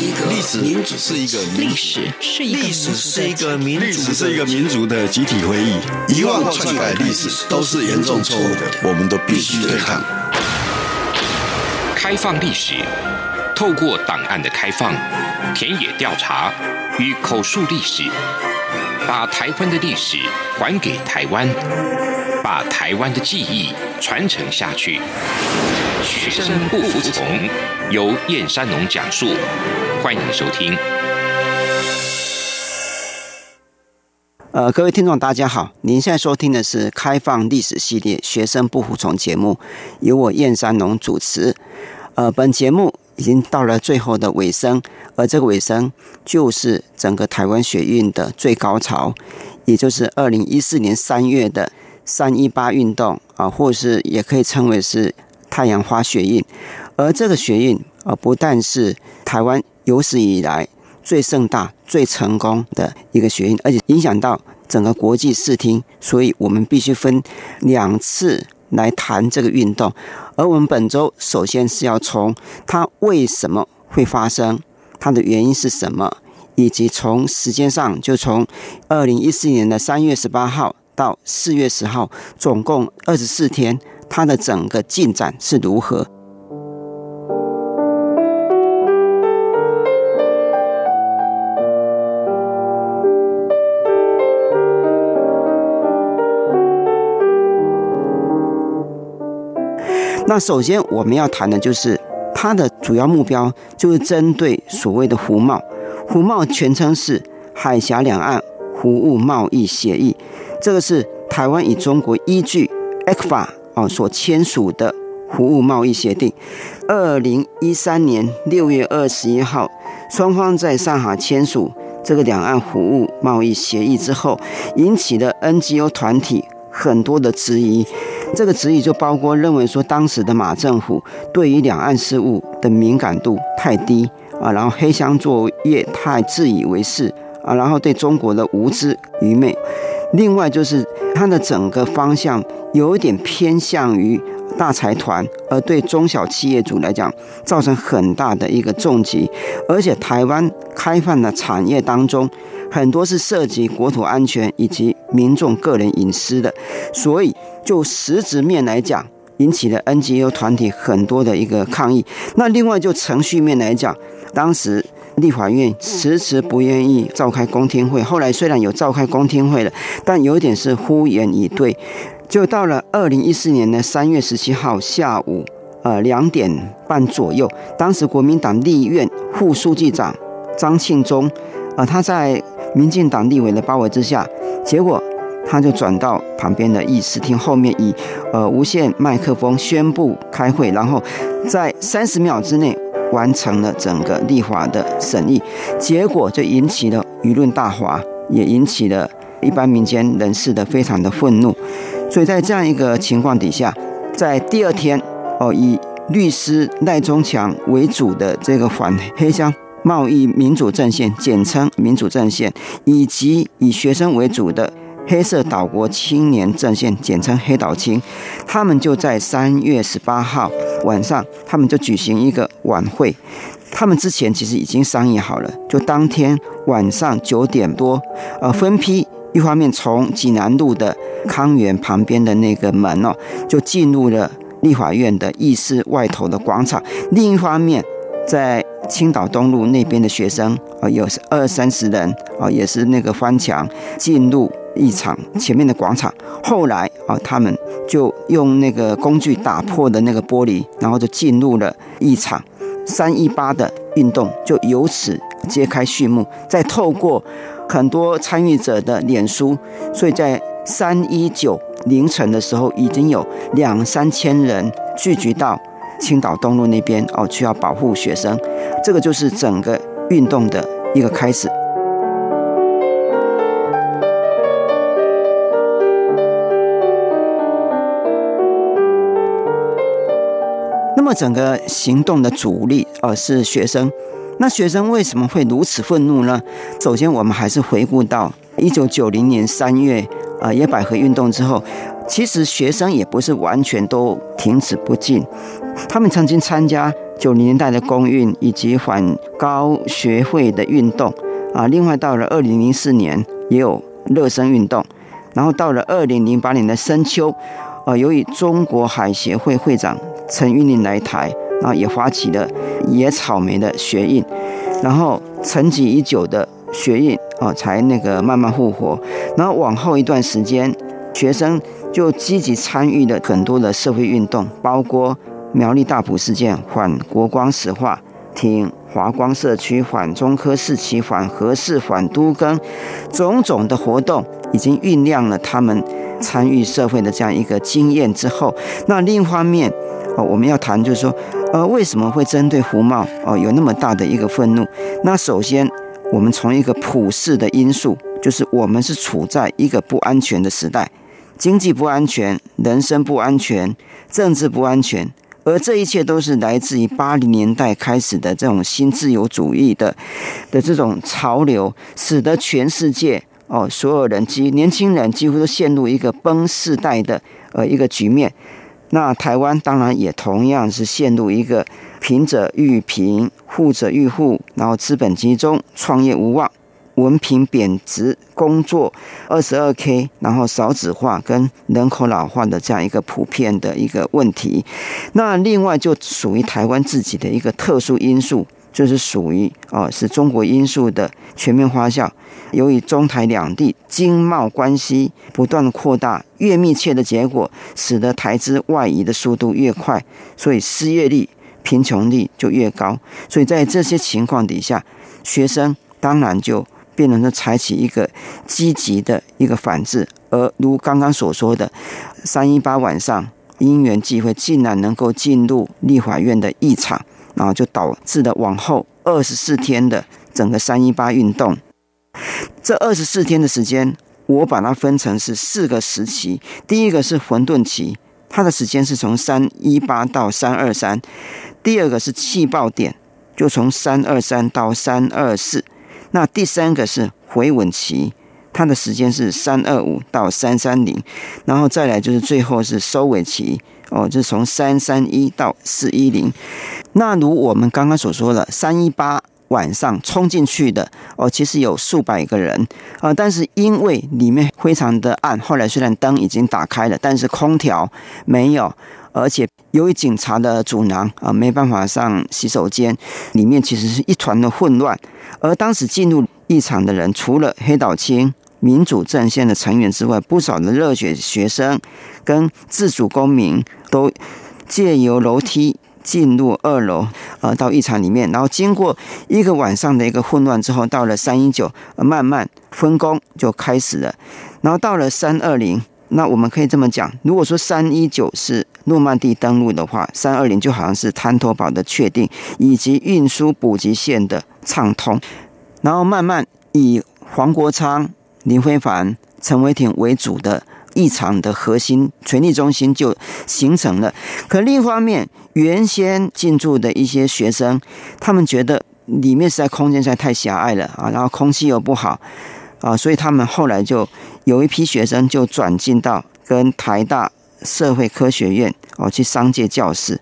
历史民主是一个历史是一个历史是一个民历史是一个民族的集体回忆，遗忘或篡改历史都是严重错误的，我们都必须对抗。开放历史，透过档案的开放、田野调查与口述历史，把台湾的历史还给台湾，把台湾的记忆传承下去。学生不服从，由燕山农讲述，欢迎收听。呃，各位听众，大家好，您现在收听的是开放历史系列《学生不服从》节目，由我燕山农主持。呃，本节目已经到了最后的尾声，而这个尾声就是整个台湾学运的最高潮，也就是二零一四年三月的三一八运动啊，或是也可以称为是。太阳花学运，而这个学运啊，不但是台湾有史以来最盛大、最成功的一个学运，而且影响到整个国际视听，所以我们必须分两次来谈这个运动。而我们本周首先是要从它为什么会发生，它的原因是什么，以及从时间上，就从二零一四年的三月十八号到四月十号，总共二十四天。它的整个进展是如何？那首先我们要谈的就是它的主要目标，就是针对所谓的服贸。服贸全称是海峡两岸服务贸易协议，这个是台湾与中国依据 ECFA 哦，所签署的服务贸易协定，二零一三年六月二十一号，双方在上海签署这个两岸服务贸易协议之后，引起了 NGO 团体很多的质疑。这个质疑就包括认为说，当时的马政府对于两岸事务的敏感度太低啊，然后黑箱作业太自以为是啊，然后对中国的无知愚昧。另外就是它的整个方向有一点偏向于大财团，而对中小企业主来讲造成很大的一个重击。而且台湾开放的产业当中，很多是涉及国土安全以及民众个人隐私的，所以就实质面来讲，引起了 NGO 团体很多的一个抗议。那另外就程序面来讲，当时。立法院迟迟不愿意召开公听会，后来虽然有召开公听会了，但有点是敷衍以对。就到了二零一四年的三月十七号下午，呃两点半左右，当时国民党立院副书记长张庆忠，呃他在民进党立委的包围之下，结果他就转到旁边的议事厅后面，以呃无线麦克风宣布开会，然后在三十秒之内。完成了整个立法的审议，结果就引起了舆论大哗，也引起了一般民间人士的非常的愤怒。所以在这样一个情况底下，在第二天，哦，以律师赖中强为主的这个反黑箱贸易民主阵线，简称民主阵线，以及以学生为主的。黑色岛国青年阵线，简称黑岛青，他们就在三月十八号晚上，他们就举行一个晚会。他们之前其实已经商议好了，就当天晚上九点多，呃，分批一方面从济南路的康园旁边的那个门哦，就进入了立法院的议事外头的广场；另一方面，在青岛东路那边的学生啊，有二三十人啊，也是那个翻墙进入。议场前面的广场，后来啊，他们就用那个工具打破的那个玻璃，然后就进入了一场。三一八的运动就由此揭开序幕。再透过很多参与者的脸书，所以在三一九凌晨的时候，已经有两三千人聚集到青岛东路那边哦，去要保护学生。这个就是整个运动的一个开始。整个行动的主力呃是学生，那学生为什么会如此愤怒呢？首先，我们还是回顾到一九九零年三月啊野百合运动之后，其实学生也不是完全都停止不进，他们曾经参加九零年代的公运以及反高学会的运动啊，另外到了二零零四年也有热身运动，然后到了二零零八年的深秋，呃，由于中国海协会会长陈玉麟来台，然后也发起了野草莓的学运，然后沉寂已久的学运啊，才那个慢慢复活，然后往后一段时间，学生就积极参与了很多的社会运动，包括。苗栗大埔事件、反国光石化、挺华光社区、反中科四期、反核四、反都更，种种的活动已经酝酿了他们参与社会的这样一个经验之后，那另一方面，哦，我们要谈就是说，呃，为什么会针对胡茂哦有那么大的一个愤怒？那首先，我们从一个普世的因素，就是我们是处在一个不安全的时代，经济不安全，人身不安全，政治不安全。而这一切都是来自于八零年代开始的这种新自由主义的的这种潮流，使得全世界哦，所有人及年轻人几乎都陷入一个崩世代的呃一个局面。那台湾当然也同样是陷入一个贫者愈贫，富者愈富，然后资本集中，创业无望。文凭贬值，工作二十二 K，然后少子化跟人口老化的这样一个普遍的一个问题。那另外就属于台湾自己的一个特殊因素，就是属于哦是中国因素的全面发酵。由于中台两地经贸关系不断扩大，越密切的结果，使得台资外移的速度越快，所以失业率、贫穷率就越高。所以在这些情况底下，学生当然就。变成了采取一个积极的一个反制，而如刚刚所说的，三一八晚上因缘际会，竟然能够进入立法院的议场，然后就导致了往后二十四天的整个三一八运动。这二十四天的时间，我把它分成是四个时期。第一个是混沌期，它的时间是从三一八到三二三；第二个是气爆点，就从三二三到三二四。那第三个是回稳期，它的时间是三二五到三三零，然后再来就是最后是收尾期，哦，就是从三三一到四一零。那如我们刚刚所说的，三一八晚上冲进去的，哦，其实有数百个人啊，但是因为里面非常的暗，后来虽然灯已经打开了，但是空调没有。而且由于警察的阻挠啊，没办法上洗手间，里面其实是一团的混乱。而当时进入异场的人，除了黑岛青民主阵线的成员之外，不少的热血学生跟自主公民都借由楼梯进入二楼，呃，到议场里面，然后经过一个晚上的一个混乱之后，到了三一九，慢慢分工就开始了。然后到了三二零，那我们可以这么讲，如果说三一九是诺曼底登陆的话，三二零就好像是滩头堡的确定，以及运输补给线的畅通，然后慢慢以黄国昌、林非凡、陈为廷为主的一场的核心权力中心就形成了。可另一方面，原先进驻的一些学生，他们觉得里面实在空间实在太狭隘了啊，然后空气又不好啊，所以他们后来就有一批学生就转进到跟台大。社会科学院哦，去商界教室，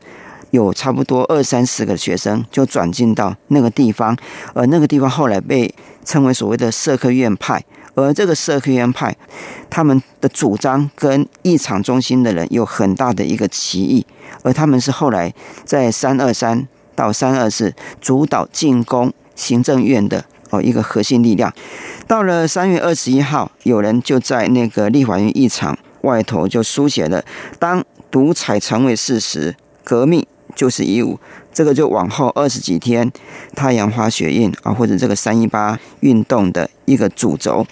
有差不多二三十个学生就转进到那个地方，而那个地方后来被称为所谓的社科院派。而这个社科院派，他们的主张跟议场中心的人有很大的一个歧义，而他们是后来在三二三到三二四主导进攻行政院的哦一个核心力量。到了三月二十一号，有人就在那个立法院议场。外头就书写了“当独裁成为事实，革命就是义务”。这个就往后二十几天，太阳花学运啊，或者这个三一八运动的一个主轴。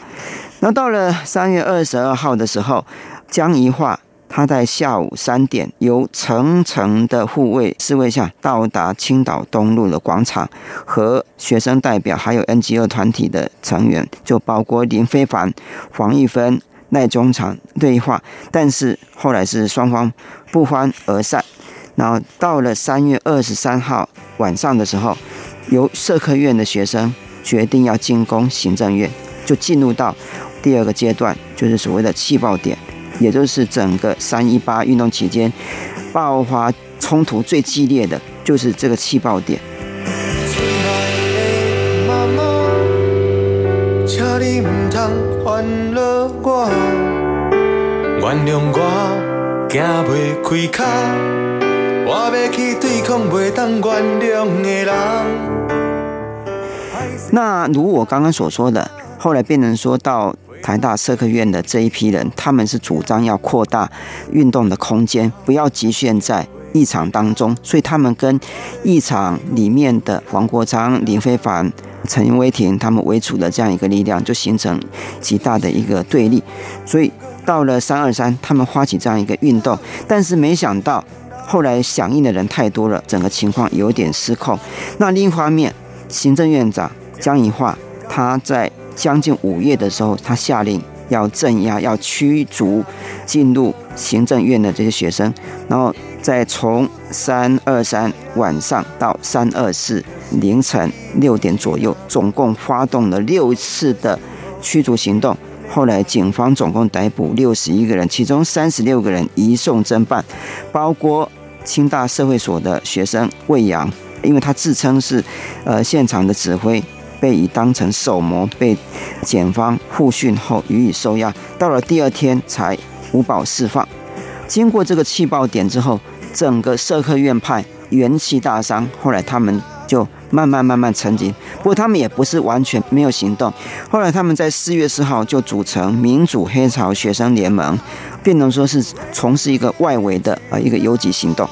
那到了三月二十二号的时候，江宜桦他在下午三点，由层层的护卫侍卫下到达青岛东路的广场，和学生代表还有 NGO 团体的成员，就包括林非凡、黄玉芬。赖中常对话，但是后来是双方不欢而散。然后到了三月二十三号晚上的时候，由社科院的学生决定要进攻行政院，就进入到第二个阶段，就是所谓的气爆点，也就是整个三一八运动期间爆发冲突最激烈的。就是这个气爆点。我要去对抗袂当原谅的人那如我刚刚所说的，后来变成说到台大社科院的这一批人，他们是主张要扩大运动的空间，不要局限在议场当中，所以他们跟议场里面的黄国昌、林非凡、陈威廷他们为主的这样一个力量，就形成极大的一个对立。所以到了三二三，他们发起这样一个运动，但是没想到后来响应的人太多了，整个情况有点失控。那另一方面，行政院长。江宜桦他在将近五月的时候，他下令要镇压、要驱逐进入行政院的这些学生，然后再从三二三晚上到三二四凌晨六点左右，总共发动了六次的驱逐行动。后来警方总共逮捕六十一个人，其中三十六个人移送侦办，包括清大社会所的学生魏阳，因为他自称是呃现场的指挥。被以当成手模，被检方复讯后予以收押，到了第二天才无保释放。经过这个气爆点之后，整个社科院派元气大伤，后来他们就慢慢慢慢沉寂。不过他们也不是完全没有行动，后来他们在四月四号就组成民主黑潮学生联盟，变成说是从事一个外围的啊一个游击行动。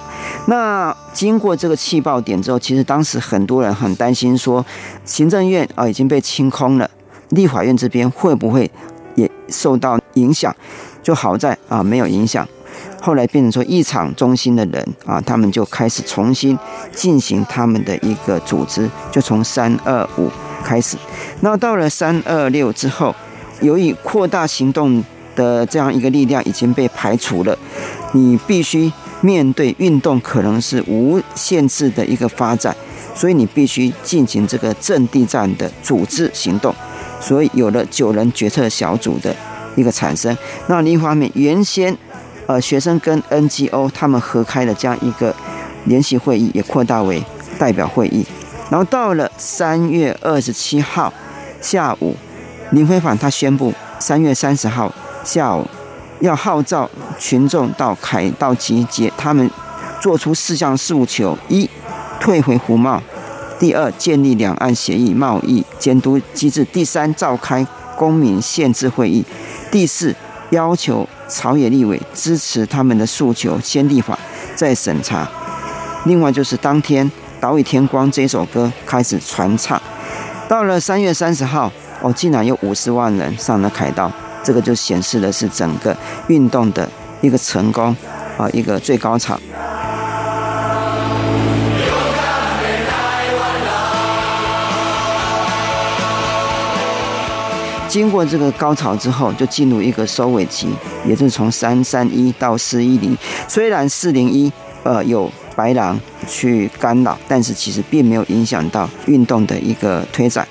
那经过这个气爆点之后，其实当时很多人很担心，说行政院啊已经被清空了，立法院这边会不会也受到影响？就好在啊没有影响。后来变成说一场中心的人啊，他们就开始重新进行他们的一个组织，就从三二五开始。那到了三二六之后，由于扩大行动的这样一个力量已经被排除了，你必须。面对运动可能是无限制的一个发展，所以你必须进行这个阵地战的组织行动，所以有了九人决策小组的一个产生。那另一方面，原先呃学生跟 NGO 他们合开的这样一个联席会议也扩大为代表会议。然后到了三月二十七号下午，林飞帆他宣布三月三十号下午。要号召群众到凯道集结，他们做出四项诉求：一、退回服贸；第二，建立两岸协议贸易监督机制；第三，召开公民限制会议；第四，要求朝野立委支持他们的诉求，先立法再审查。另外就是当天《岛屿天光》这首歌开始传唱，到了三月三十号，哦，竟然有五十万人上了凯道。这个就显示的是整个运动的一个成功啊，一个最高潮。经过这个高潮之后，就进入一个收尾期，也就是从三三一到四一零。虽然四零一呃有白狼去干扰，但是其实并没有影响到运动的一个推展。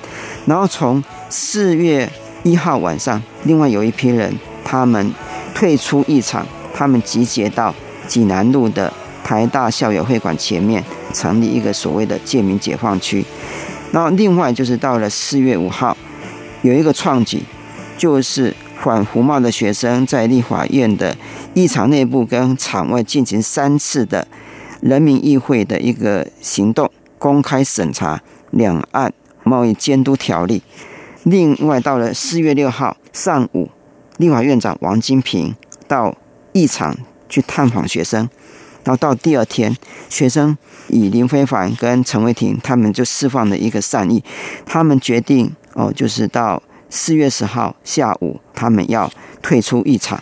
然后从四月。一号晚上，另外有一批人，他们退出一场，他们集结到济南路的台大校友会馆前面，成立一个所谓的贱民解放区。然后，另外就是到了四月五号，有一个创举，就是反服贸的学生在立法院的议场内部跟场外进行三次的人民议会的一个行动，公开审查两岸贸易监督条例。另外，到了四月六号上午，立法院长王金平到议场去探访学生，然后到第二天，学生以林飞凡跟陈伟霆他们就释放了一个善意，他们决定哦，就是到四月十号下午，他们要退出一场。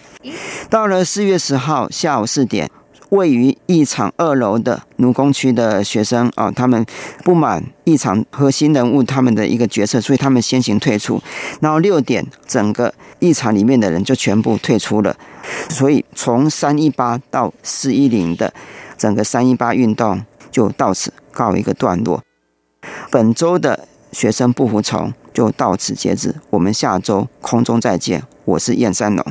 到了四月十号下午四点。位于一场二楼的奴工区的学生啊，他们不满一场核心人物他们的一个决策，所以他们先行退出。然后六点，整个一场里面的人就全部退出了。所以从三一八到四一零的整个三一八运动就到此告一个段落。本周的学生不服从就到此截止，我们下周空中再见。我是燕三龙。